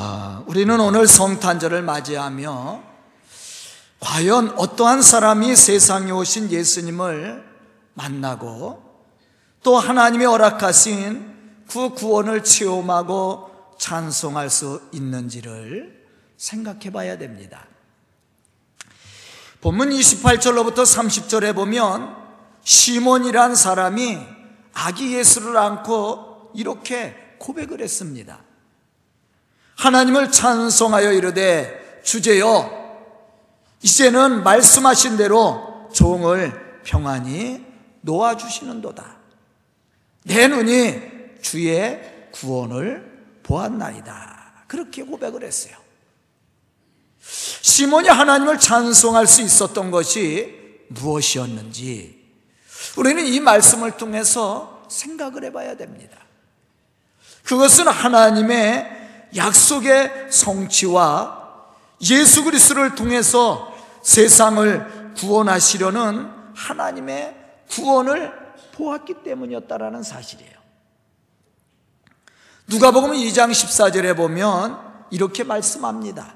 아, 우리는 오늘 성탄절을 맞이하며 과연 어떠한 사람이 세상에 오신 예수님을 만나고 또 하나님이 허락하신 그 구원을 체험하고 찬송할 수 있는지를 생각해 봐야 됩니다. 본문 28절로부터 30절에 보면 시몬이란 사람이 아기 예수를 안고 이렇게 고백을 했습니다. 하나님을 찬송하여 이르되 주제여 이제는 말씀하신 대로 종을 평안히 놓아주시는도다. 내 눈이 주의 구원을 보았나이다. 그렇게 고백을 했어요. 시몬이 하나님을 찬송할 수 있었던 것이 무엇이었는지 우리는 이 말씀을 통해서 생각을 해봐야 됩니다. 그것은 하나님의 약속의 성취와 예수 그리스도를 통해서 세상을 구원하시려는 하나님의 구원을 보았기 때문이었다라는 사실이에요. 누가복음 2장 14절에 보면 이렇게 말씀합니다.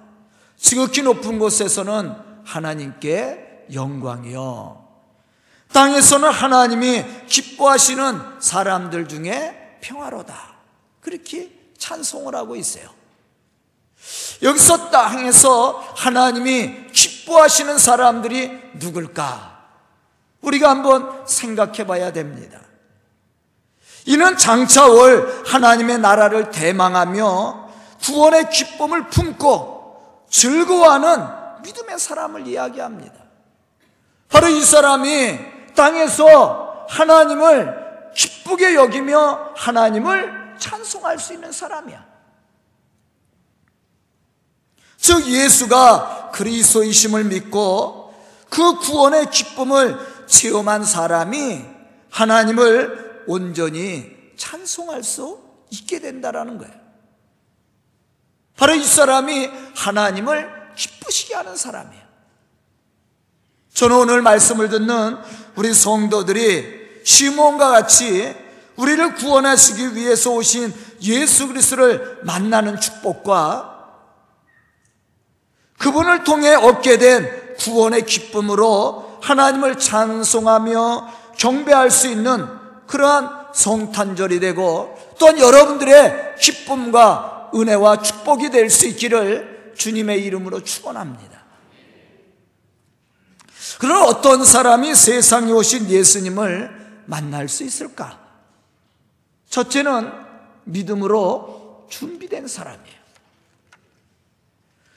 지극히 높은 곳에서는 하나님께 영광이요. 땅에서는 하나님이 기뻐하시는 사람들 중에 평화로다. 그렇게 찬송을 하고 있어요. 여기서 땅에서 하나님이 기뻐하시는 사람들이 누굴까? 우리가 한번 생각해 봐야 됩니다. 이는 장차올 하나님의 나라를 대망하며 구원의 기쁨을 품고 즐거워하는 믿음의 사람을 이야기합니다. 바로 이 사람이 땅에서 하나님을 기쁘게 여기며 하나님을 찬송할 수 있는 사람이야. 즉 예수가 그리스도이심을 믿고 그 구원의 기쁨을 체험한 사람이 하나님을 온전히 찬송할 수 있게 된다라는 거예요. 바로 이 사람이 하나님을 기쁘시게 하는 사람이에요. 저는 오늘 말씀을 듣는 우리 성도들이 시몬과 같이 우리를 구원하시기 위해서 오신 예수 그리스도를 만나는 축복과 그분을 통해 얻게 된 구원의 기쁨으로 하나님을 찬송하며 경배할 수 있는 그러한 성탄절이 되고 또한 여러분들의 기쁨과 은혜와 축복이 될 수 있기를 주님의 이름으로 축원합니다. 그러나 어떤 사람이 세상에 오신 예수님을 만날 수 있을까? 첫째는 믿음으로 준비된 사람이에요.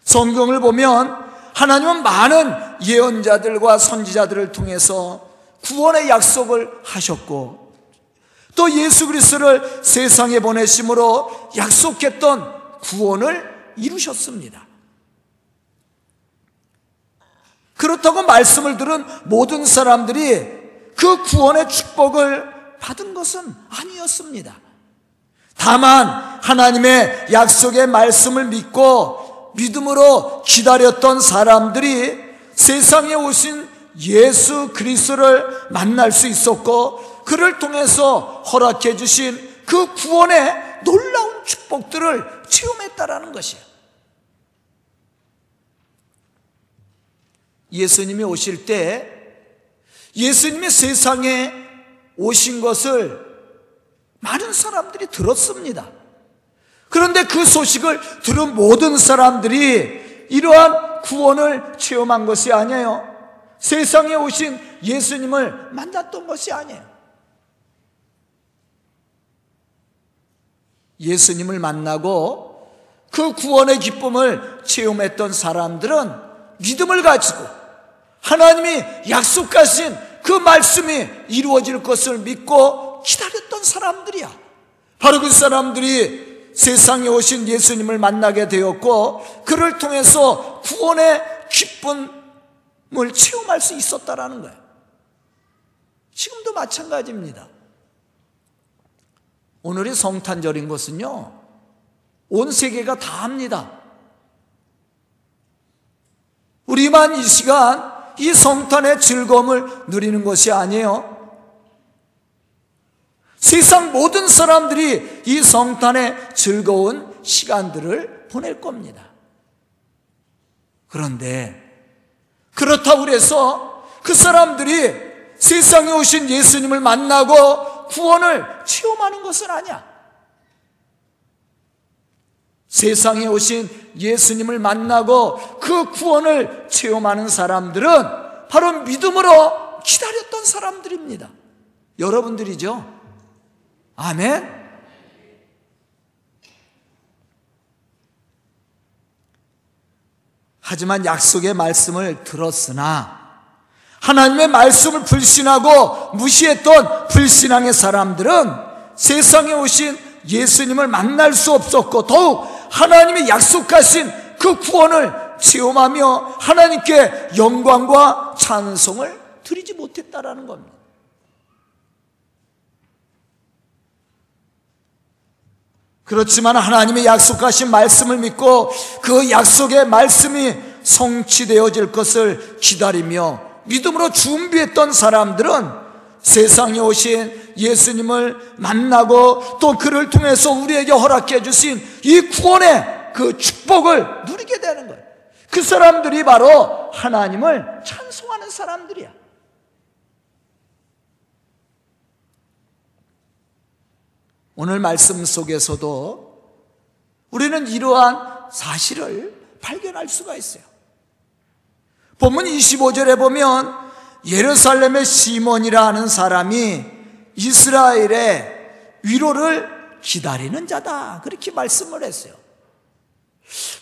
성경을 보면 하나님은 많은 예언자들과 선지자들을 통해서 구원의 약속을 하셨고 또 예수 그리스도를 세상에 보내심으로 약속했던 구원을 이루셨습니다. 그렇다고 말씀을 들은 모든 사람들이 그 구원의 축복을 받은 것은 아니었습니다. 다만 하나님의 약속의 말씀을 믿고 믿음으로 기다렸던 사람들이 세상에 오신 예수 그리스도를 만날 수 있었고 그를 통해서 허락해 주신 그 구원의 놀라운 축복들을 체험했다라는 것이에요. 예수님이 오실 때 예수님이 세상에 오신 것을 많은 사람들이 들었습니다. 그런데 그 소식을 들은 모든 사람들이 이러한 구원을 체험한 것이 아니에요. 세상에 오신 예수님을 만났던 것이 아니에요. 예수님을 만나고 그 구원의 기쁨을 체험했던 사람들은 믿음을 가지고 하나님이 약속하신 그 말씀이 이루어질 것을 믿고 기다렸던 사람들이야. 바로 그 사람들이 세상에 오신 예수님을 만나게 되었고 그를 통해서 구원의 기쁨을 체험할 수 있었다라는 거예요. 지금도 마찬가지입니다. 오늘이 성탄절인 것은요. 온 세계가 다 합니다. 우리만 이 시간 이 성탄의 즐거움을 누리는 것이 아니에요. 세상 모든 사람들이 이 성탄의 즐거운 시간들을 보낼 겁니다. 그런데 그렇다고 해서 그 사람들이 세상에 오신 예수님을 만나고 구원을 체험하는 것은 아니야. 세상에 오신 예수님을 만나고 그 구원을 체험하는 사람들은 바로 믿음으로 기다렸던 사람들입니다. 여러분들이죠. 아멘. 하지만 약속의 말씀을 들었으나 하나님의 말씀을 불신하고 무시했던 불신앙의 사람들은 세상에 오신 예수님을 만날 수 없었고 더욱 하나님의 약속하신 그 구원을 체험하며 하나님께 영광과 찬송을 드리지 못했다라는 겁니다. 그렇지만 하나님의 약속하신 말씀을 믿고 그 약속의 말씀이 성취되어질 것을 기다리며 믿음으로 준비했던 사람들은 세상에 오신 예수님을 만나고 또 그를 통해서 우리에게 허락해 주신 이 구원의 그 축복을 누리게 되는 거예요. 그 사람들이 바로 하나님을 찬송하는 사람들이야. 오늘 말씀 속에서도 우리는 이러한 사실을 발견할 수가 있어요. 본문 25절에 보면 예루살렘의 시몬이라 하는 사람이 이스라엘의 위로를 기다리는 자다. 그렇게 말씀을 했어요.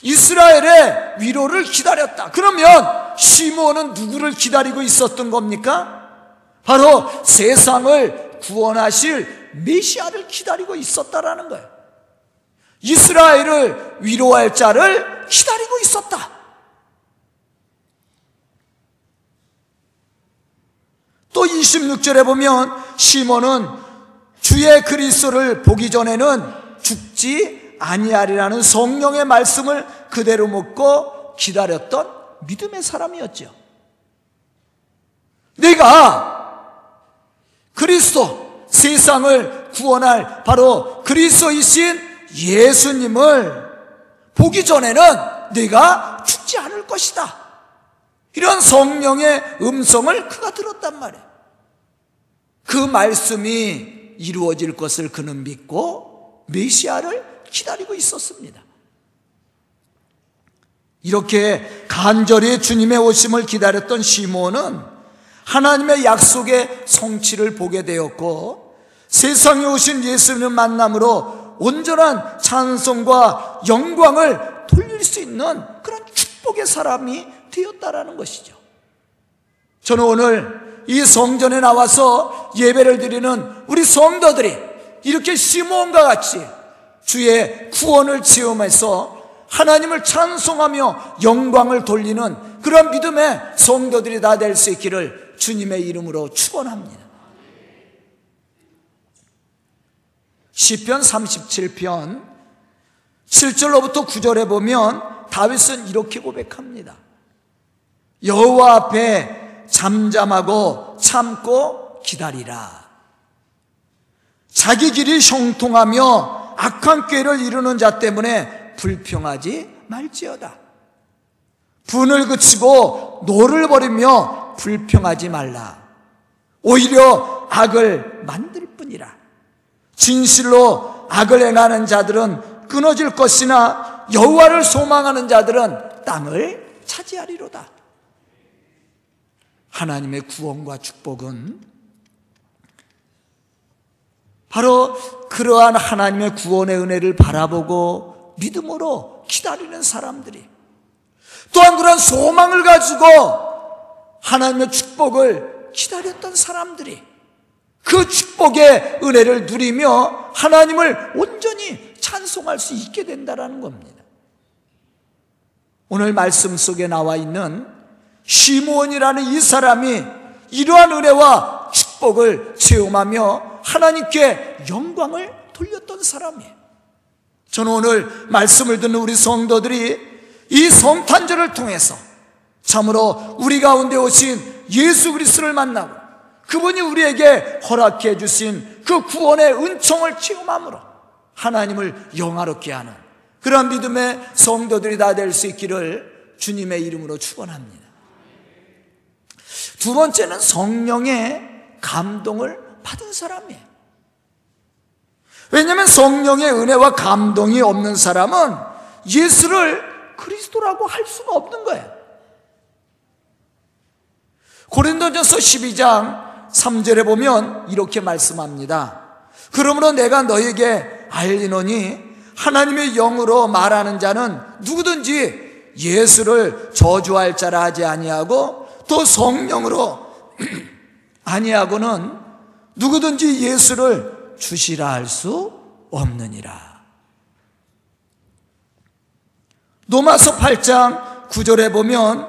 이스라엘의 위로를 기다렸다. 그러면 시몬은 누구를 기다리고 있었던 겁니까? 바로 세상을 구원하실 메시아를 기다리고 있었다라는 거예요. 이스라엘을 위로할 자를 기다리고 있었다. 또 26절에 보면 시몬은 주의 그리스도를 보기 전에는 죽지 아니하리라는 성령의 말씀을 그대로 묻고 기다렸던 믿음의 사람이었죠. 내가 그리스도 세상을 구원할 바로 그리스도이신 예수님을 보기 전에는 내가 죽지 않을 것이다. 이런 성령의 음성을 그가 들었단 말이에요. 그 말씀이 이루어질 것을 그는 믿고 메시아를 기다리고 있었습니다. 이렇게 간절히 주님의 오심을 기다렸던 시몬은 하나님의 약속의 성취를 보게 되었고 세상에 오신 예수님을 만남으로 온전한 찬송과 영광을 돌릴 수 있는 그런 축복의 사람이 되었다라는 것이죠. 저는 오늘 이 성전에 나와서 예배를 드리는 우리 성도들이 이렇게 시몬과 같이 주의 구원을 체험해서 하나님을 찬송하며 영광을 돌리는 그런 믿음의 성도들이 다 될 수 있기를 주님의 이름으로 축원합니다. 시편 37편 7절로부터 9절에 보면 다윗은 이렇게 고백합니다. 여호와 앞에 잠잠하고 참고 기다리라. 자기 길이 형통하며 악한 꾀를 이루는 자 때문에 불평하지 말지어다. 분을 그치고 노를 버리며 불평하지 말라. 오히려 악을 만들 뿐이라. 진실로 악을 행하는 자들은 끊어질 것이나 여호와를 소망하는 자들은 땅을 차지하리로다. 하나님의 구원과 축복은 바로 그러한 하나님의 구원의 은혜를 바라보고 믿음으로 기다리는 사람들이 또한 그런 소망을 가지고 하나님의 축복을 기다렸던 사람들이 그 축복의 은혜를 누리며 하나님을 온전히 찬송할 수 있게 된다는 겁니다. 오늘 말씀 속에 나와 있는 시몬이라는 이 사람이 이러한 은혜와 축복을 체험하며 하나님께 영광을 돌렸던 사람이에요. 저는 오늘 말씀을 듣는 우리 성도들이 이 성탄절을 통해서 참으로 우리 가운데 오신 예수 그리스도를 만나고 그분이 우리에게 허락해 주신 그 구원의 은총을 체험함으로 하나님을 영화롭게 하는 그런 믿음의 성도들이 다 될 수 있기를 주님의 이름으로 축원합니다. 두 번째는 성령의 감동을 받은 사람이에요. 왜냐하면 성령의 은혜와 감동이 없는 사람은 예수를 그리스도라고 할 수가 없는 거예요. 고린도전서 12장 3절에 보면 이렇게 말씀합니다. 그러므로 내가 너에게 알리노니 하나님의 영으로 말하는 자는 누구든지 예수를 저주할 자라 하지 아니하고 또 성령으로 아니하고는 누구든지 예수를 주시라 할 수 없느니라. 노마서 8장 9절에 보면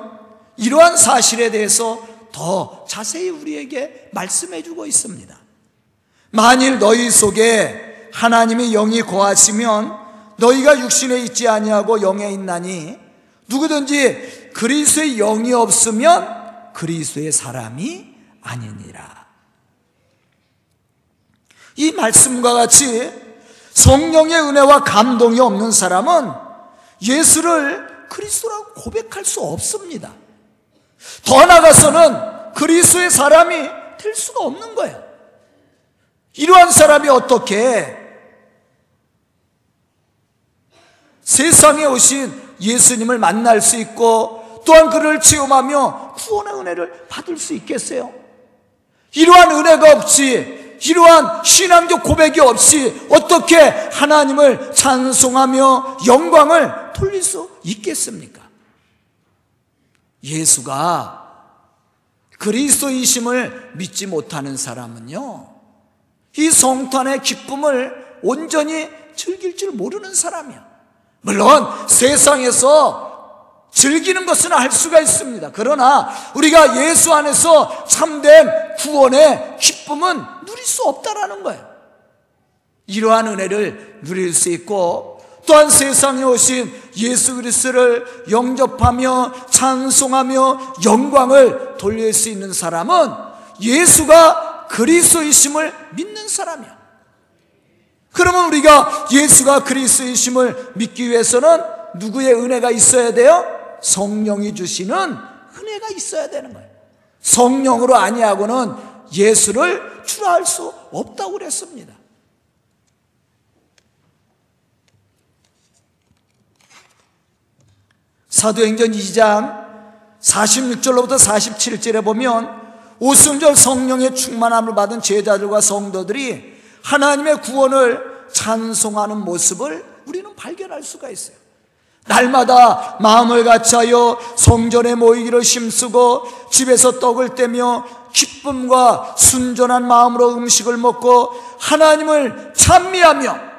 이러한 사실에 대해서 더 자세히 우리에게 말씀해 주고 있습니다. 만일 너희 속에 하나님의 영이 거하시면 너희가 육신에 있지 아니하고 영에 있나니 누구든지 그리스도의 영이 없으면 그리스도의 사람이 아니니라. 이 말씀과 같이 성령의 은혜와 감동이 없는 사람은 예수를 그리스도라고 고백할 수 없습니다. 더 나아가서는 그리스도의 사람이 될 수가 없는 거예요. 이러한 사람이 어떻게 세상에 오신 예수님을 만날 수 있고 또한 그를 체험하며 구원의 은혜를 받을 수 있겠어요? 이러한 은혜가 없이 이러한 신앙적 고백이 없이 어떻게 하나님을 찬송하며 영광을 돌릴 수 있겠습니까? 예수가 그리스도이심을 믿지 못하는 사람은요, 이 성탄의 기쁨을 온전히 즐길 줄 모르는 사람이야. 물론 세상에서 즐기는 것은 알 수가 있습니다. 그러나 우리가 예수 안에서 참된 구원의 기쁨은 누릴 수 없다라는 거예요. 이러한 은혜를 누릴 수 있고 또한 세상에 오신 예수 그리스도를 영접하며 찬송하며 영광을 돌릴 수 있는 사람은 예수가 그리스도이심을 믿는 사람이야. 그러면 우리가 예수가 그리스도이심을 믿기 위해서는 누구의 은혜가 있어야 돼요? 성령이 주시는 은혜가 있어야 되는 거예요. 성령으로 아니하고는 예수를 출하할 수 없다고 그랬습니다. 사도행전 2장 46절로부터 47절에 보면 오순절 성령의 충만함을 받은 제자들과 성도들이 하나님의 구원을 찬송하는 모습을 우리는 발견할 수가 있어요. 날마다 마음을 같이하여 성전에 모이기를 힘쓰고 집에서 떡을 떼며 기쁨과 순전한 마음으로 음식을 먹고 하나님을 찬미하며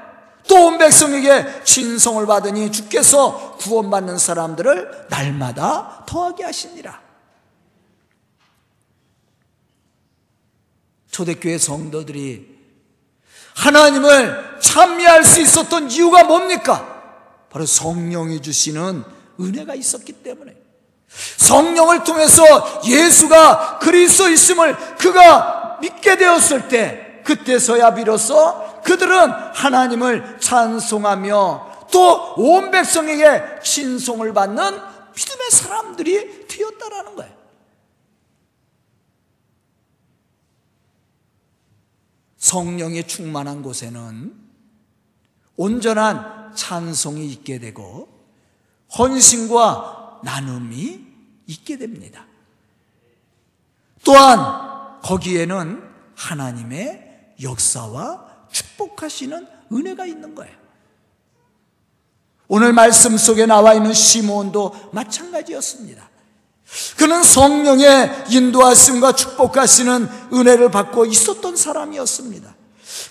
또 온 백성에게 진성을 받으니 주께서 구원받는 사람들을 날마다 더하게 하시니라. 초대교회 성도들이 하나님을 찬미할 수 있었던 이유가 뭡니까? 바로 성령이 주시는 은혜가 있었기 때문에 성령을 통해서 예수가 그리스도 있음을 그가 믿게 되었을 때 그때서야 비로소 그들은 하나님을 찬송하며 또 온 백성에게 신송을 받는 믿음의 사람들이 되었다라는 거예요. 성령이 충만한 곳에는 온전한 찬송이 있게 되고 헌신과 나눔이 있게 됩니다. 또한 거기에는 하나님의 역사와 축복하시는 은혜가 있는 거예요. 오늘 말씀 속에 나와 있는 시몬도 마찬가지였습니다. 그는 성령의 인도하심과 축복하시는 은혜를 받고 있었던 사람이었습니다.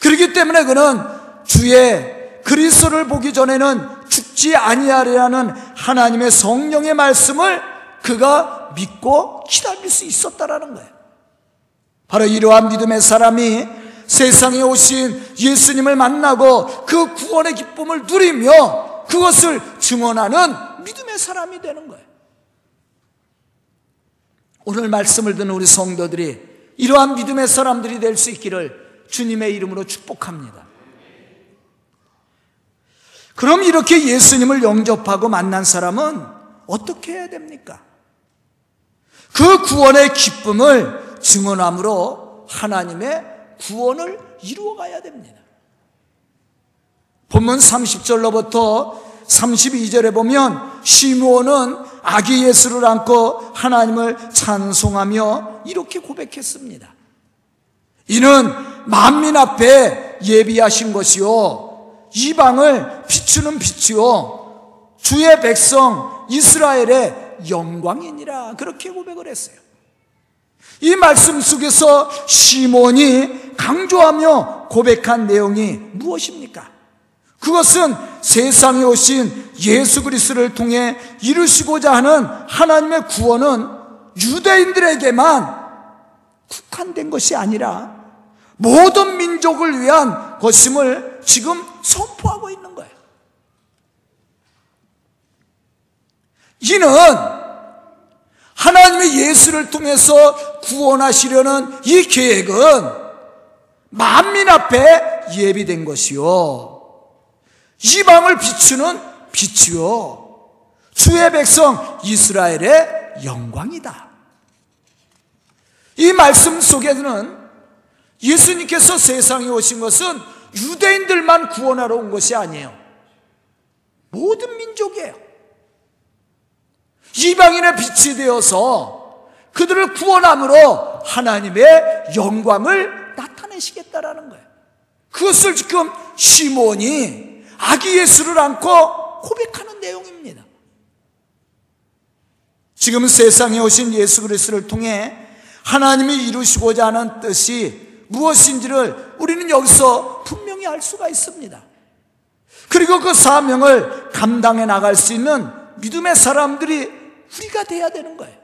그렇기 때문에 그는 주의 그리스도를 보기 전에는 죽지 아니하리라는 하나님의 성령의 말씀을 그가 믿고 기다릴 수 있었다라는 거예요. 바로 이러한 믿음의 사람이 세상에 오신 예수님을 만나고 그 구원의 기쁨을 누리며 그것을 증언하는 믿음의 사람이 되는 거예요. 오늘 말씀을 듣는 우리 성도들이 이러한 믿음의 사람들이 될 수 있기를 주님의 이름으로 축복합니다. 그럼 이렇게 예수님을 영접하고 만난 사람은 어떻게 해야 됩니까? 그 구원의 기쁨을 증언함으로 하나님의 구원을 이루어가야 됩니다. 본문 30절로부터 32절에 보면 시므온은 아기 예수를 안고 하나님을 찬송하며 이렇게 고백했습니다. 이는 만민 앞에 예비하신 것이요 이방을 비추는 빛이요 주의 백성 이스라엘의 영광이니라 그렇게 고백을 했어요. 이 말씀 속에서 시몬이 강조하며 고백한 내용이 무엇입니까? 그것은 세상에 오신 예수 그리스도를 통해 이루시고자 하는 하나님의 구원은 유대인들에게만 국한된 것이 아니라 모든 민족을 위한 것임을 지금 선포하고 있는 거예요. 이는 하나님의 예수를 통해서 구원하시려는 이 계획은 만민 앞에 예비된 것이요. 이방을 비추는 빛이요. 주의 백성 이스라엘의 영광이다. 이 말씀 속에는 예수님께서 세상에 오신 것은 유대인들만 구원하러 온 것이 아니에요. 모든 민족이에요. 이방인의 빛이 되어서 그들을 구원함으로 하나님의 영광을 나타내시겠다라는 거예요. 그것을 지금 시몬이 아기 예수를 안고 고백하는 내용입니다. 지금 세상에 오신 예수 그리스도를 통해 하나님이 이루시고자 하는 뜻이 무엇인지를 우리는 여기서 분 명히 알 수가 있습니다. 그리고 그 사명을 감당해 나갈 수 있는 믿음의 사람들이 우리가 돼야 되는 거예요.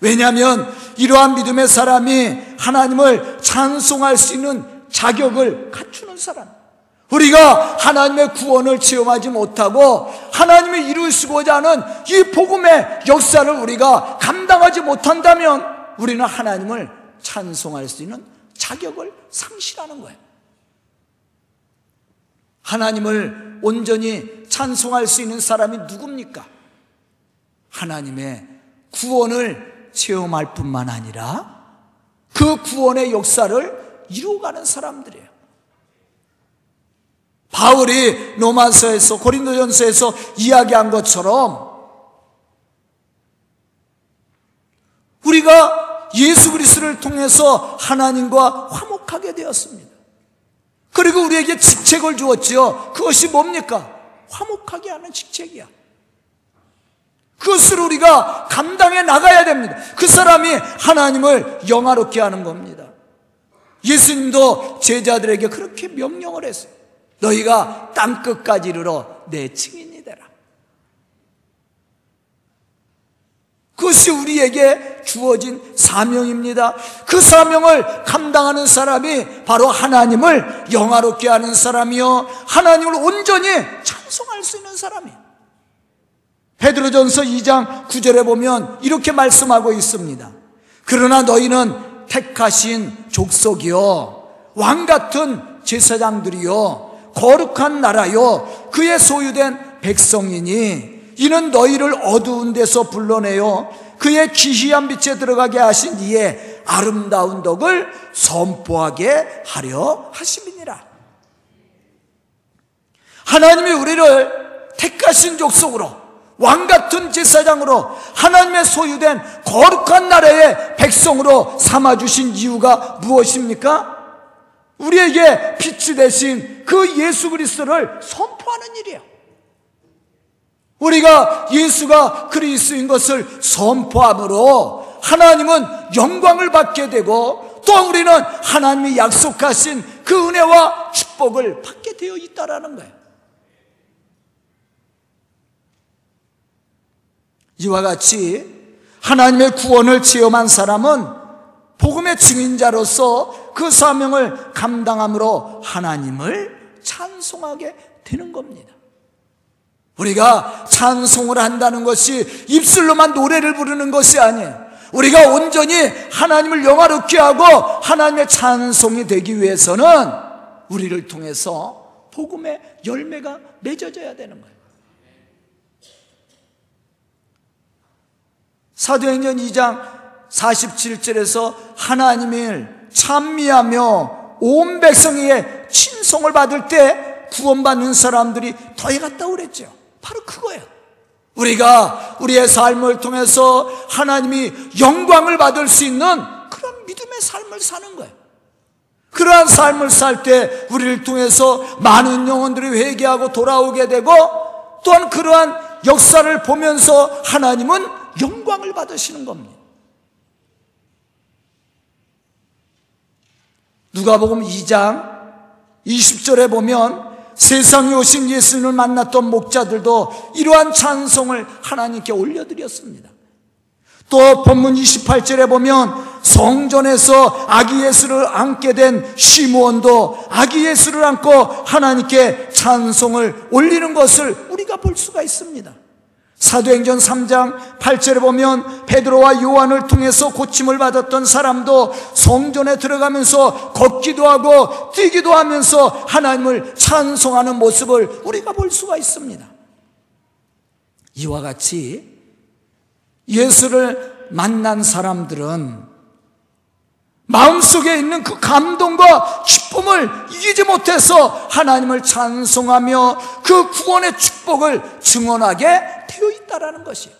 왜냐하면 이러한 믿음의 사람이 하나님을 찬송할 수 있는 자격을 갖추는 사람. 우리가 하나님의 구원을 체험하지 못하고 하나님이 이루시고자 하는 이 복음의 역사를 우리가 감당하지 못한다면 우리는 하나님을 찬송할 수 있는 자격을 상실하는 거예요. 하나님을 온전히 찬송할 수 있는 사람이 누굽니까? 하나님의 구원을 체험할 뿐만 아니라 그 구원의 역사를 이루어가는 사람들이에요. 바울이 로마서에서 고린도전서에서 이야기한 것처럼 우리가 예수 그리스도를 통해서 하나님과 화목하게 되었습니다. 그리고 우리에게 직책을 주었지요. 그것이 뭡니까? 화목하게 하는 직책이야. 그것을 우리가 감당해 나가야 됩니다. 그 사람이 하나님을 영화롭게 하는 겁니다. 예수님도 제자들에게 그렇게 명령을 했어요. 너희가 땅 끝까지 이르러 내 증인이 되라. 그것이 우리에게 주어진 사명입니다. 그 사명을 감당하는 사람이 바로 하나님을 영화롭게 하는 사람이요. 하나님을 온전히 찬송할 수 있는 사람이에요. 베드로전서 2장 9절에 보면 이렇게 말씀하고 있습니다. 그러나 너희는 택하신 족속이요. 왕 같은 제사장들이요. 거룩한 나라요 그의 소유된 백성이니 이는 너희를 어두운 데서 불러내요 그의 기이한 빛에 들어가게 하신 이의 아름다운 덕을 선포하게 하려 하심이니라 하나님이 우리를 택하신 족속으로 왕 같은 제사장으로 하나님의 소유된 거룩한 나라의 백성으로 삼아 주신 이유가 무엇입니까? 우리에게 빛이 되신 그 예수 그리스도를 선포하는 일이에요. 우리가 예수가 그리스도인 것을 선포함으로 하나님은 영광을 받게 되고 또 우리는 하나님이 약속하신 그 은혜와 축복을 받게 되어 있다라는 거예요. 이와 같이 하나님의 구원을 체험한 사람은 복음의 증인자로서 그 사명을 감당함으로 하나님을 찬송하게 되는 겁니다. 우리가 찬송을 한다는 것이 입술로만 노래를 부르는 것이 아니에요. 우리가 온전히 하나님을 영화롭게 하고 하나님의 찬송이 되기 위해서는 우리를 통해서 복음의 열매가 맺어져야 되는 거예요. 사도행전 2장 47절에서 하나님을 찬미하며 온 백성에게 친송을 받을 때 구원받는 사람들이 더해갔다고 그랬죠. 바로 그거예요. 우리가 우리의 삶을 통해서 하나님이 영광을 받을 수 있는 그런 믿음의 삶을 사는 거예요. 그러한 삶을 살 때 우리를 통해서 많은 영혼들이 회개하고 돌아오게 되고 또한 그러한 역사를 보면서 하나님은 영광을 받으시는 겁니다. 누가복음 2장 20절에 보면 세상에 오신 예수님을 만났던 목자들도 이러한 찬송을 하나님께 올려드렸습니다. 또 본문 28절에 보면 성전에서 아기 예수를 안게 된 시므온도 아기 예수를 안고 하나님께 찬송을 올리는 것을 우리가 볼 수가 있습니다. 사도행전 3장 8절에 보면 베드로와 요한을 통해서 고침을 받았던 사람도 성전에 들어가면서 걷기도 하고 뛰기도 하면서 하나님을 찬송하는 모습을 우리가 볼 수가 있습니다. 이와 같이 예수를 만난 사람들은 마음속에 있는 그 감동과 기쁨을 이기지 못해서 하나님을 찬송하며 그 구원의 축복을 증언하게 되어 있다라는 것이에요.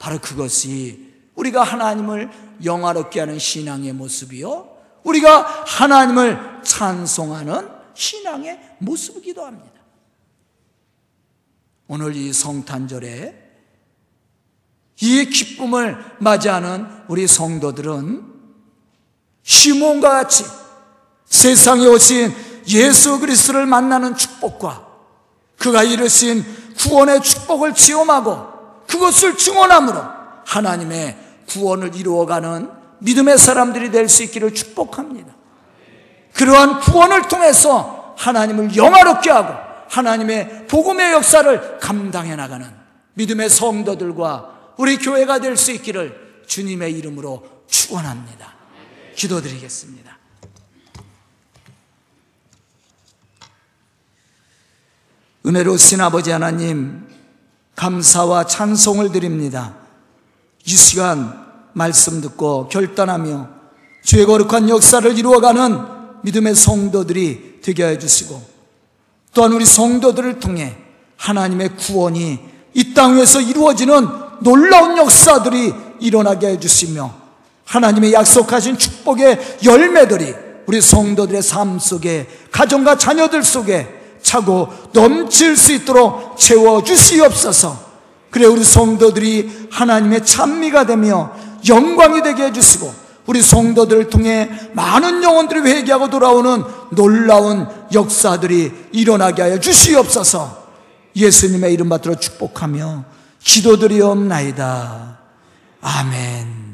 바로 그것이 우리가 하나님을 영화롭게 하는 신앙의 모습이요. 우리가 하나님을 찬송하는 신앙의 모습이기도 합니다. 오늘 이 성탄절에 이 기쁨을 맞이하는 우리 성도들은 시몬과 같이 세상에 오신 예수 그리스도를 만나는 축복과 그가 이르신 구원의 축복을 지om하고 그것을 증언함으로 하나님의 구원을 이루어가는 믿음의 사람들이 될 수 있기를 축복합니다. 그러한 구원을 통해서 하나님을 영화롭게 하고 하나님의 복음의 역사를 감당해 나가는 믿음의 성도들과 우리 교회가 될 수 있기를 주님의 이름으로 축원합니다. 기도드리겠습니다. 은혜로우신 아버지 하나님 감사와 찬송을 드립니다. 이 시간 말씀 듣고 결단하며 주의 거룩한 역사를 이루어가는 믿음의 성도들이 되게 해주시고 또한 우리 성도들을 통해 하나님의 구원이 이 땅에서 이루어지는 놀라운 역사들이 일어나게 해주시며 하나님의 약속하신 축복의 열매들이 우리 성도들의 삶 속에 가정과 자녀들 속에 차고 넘칠 수 있도록 채워 주시옵소서. 그래 우리 성도들이 하나님의 찬미가 되며 영광이 되게 해 주시고 우리 성도들을 통해 많은 영혼들이 회개하고 돌아오는 놀라운 역사들이 일어나게 하여 주시옵소서. 예수님의 이름 받들어 축복하며 기도드리옵나이다. 아멘.